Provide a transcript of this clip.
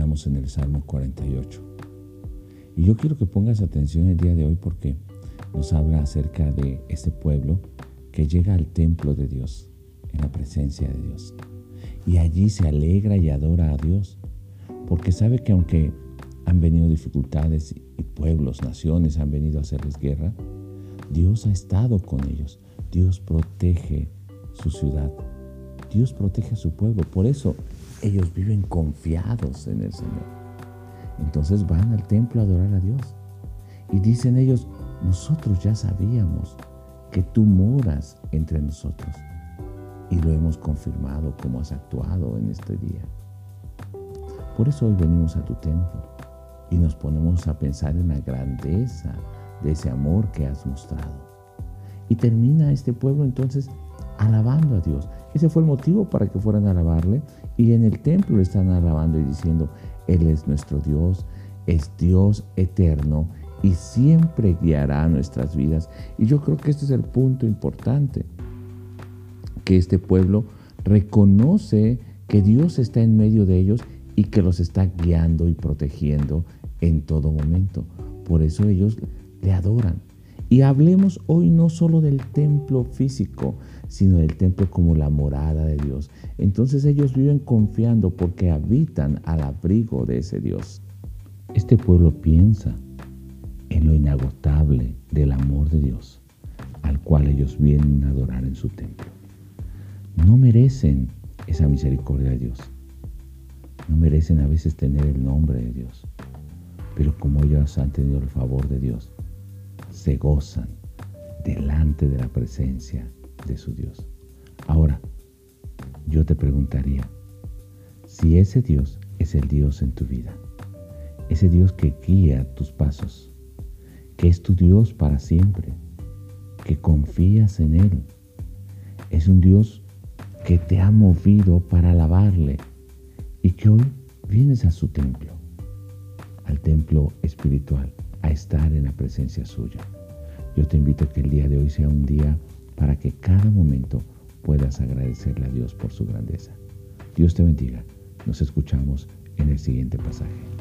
En el Salmo 48. Y yo quiero que pongas atención el día de hoy porque nos habla acerca de este pueblo que llega al templo de Dios, en la presencia de Dios. Y allí se alegra y adora a Dios, porque sabe que aunque han venido dificultades y pueblos, naciones han venido a hacerles guerra, Dios ha estado con ellos. Dios protege su ciudad. Dios protege a su pueblo. Por eso ellos viven confiados en el Señor. Entonces van al templo a adorar a Dios. Y dicen ellos, nosotros ya sabíamos que tú moras entre nosotros. Y lo hemos confirmado como has actuado en este día. Por eso hoy venimos a tu templo y nos ponemos a pensar en la grandeza de ese amor que has mostrado. Y termina este pueblo entonces alabando a Dios. Ese fue el motivo para que fueran a alabarle. Y en el templo le están alabando y diciendo, Él es nuestro Dios, es Dios eterno y siempre guiará nuestras vidas. Y yo creo que este es el punto importante, que este pueblo reconoce que Dios está en medio de ellos y que los está guiando y protegiendo en todo momento. Por eso ellos le adoran. Y hablemos hoy no solo del templo físico, sino del templo como la morada de Dios. Entonces ellos viven confiando porque habitan al abrigo de ese Dios. Este pueblo piensa en lo inagotable del amor de Dios, al cual ellos vienen a adorar en su templo. No merecen esa misericordia de Dios. No merecen a veces tener el nombre de Dios. Pero como ellos han tenido el favor de Dios, se gozan delante de la presencia de su Dios. Ahora, yo te preguntaría, si ese Dios es el Dios en tu vida, ese Dios que guía tus pasos, que es tu Dios para siempre, que confías en Él, es un Dios que te ha movido para alabarle y que hoy vienes a su templo, al templo espiritual a estar en la presencia suya. Yo te invito a que el día de hoy sea un día para que cada momento puedas agradecerle a Dios por su grandeza. Dios te bendiga. Nos escuchamos en el siguiente pasaje.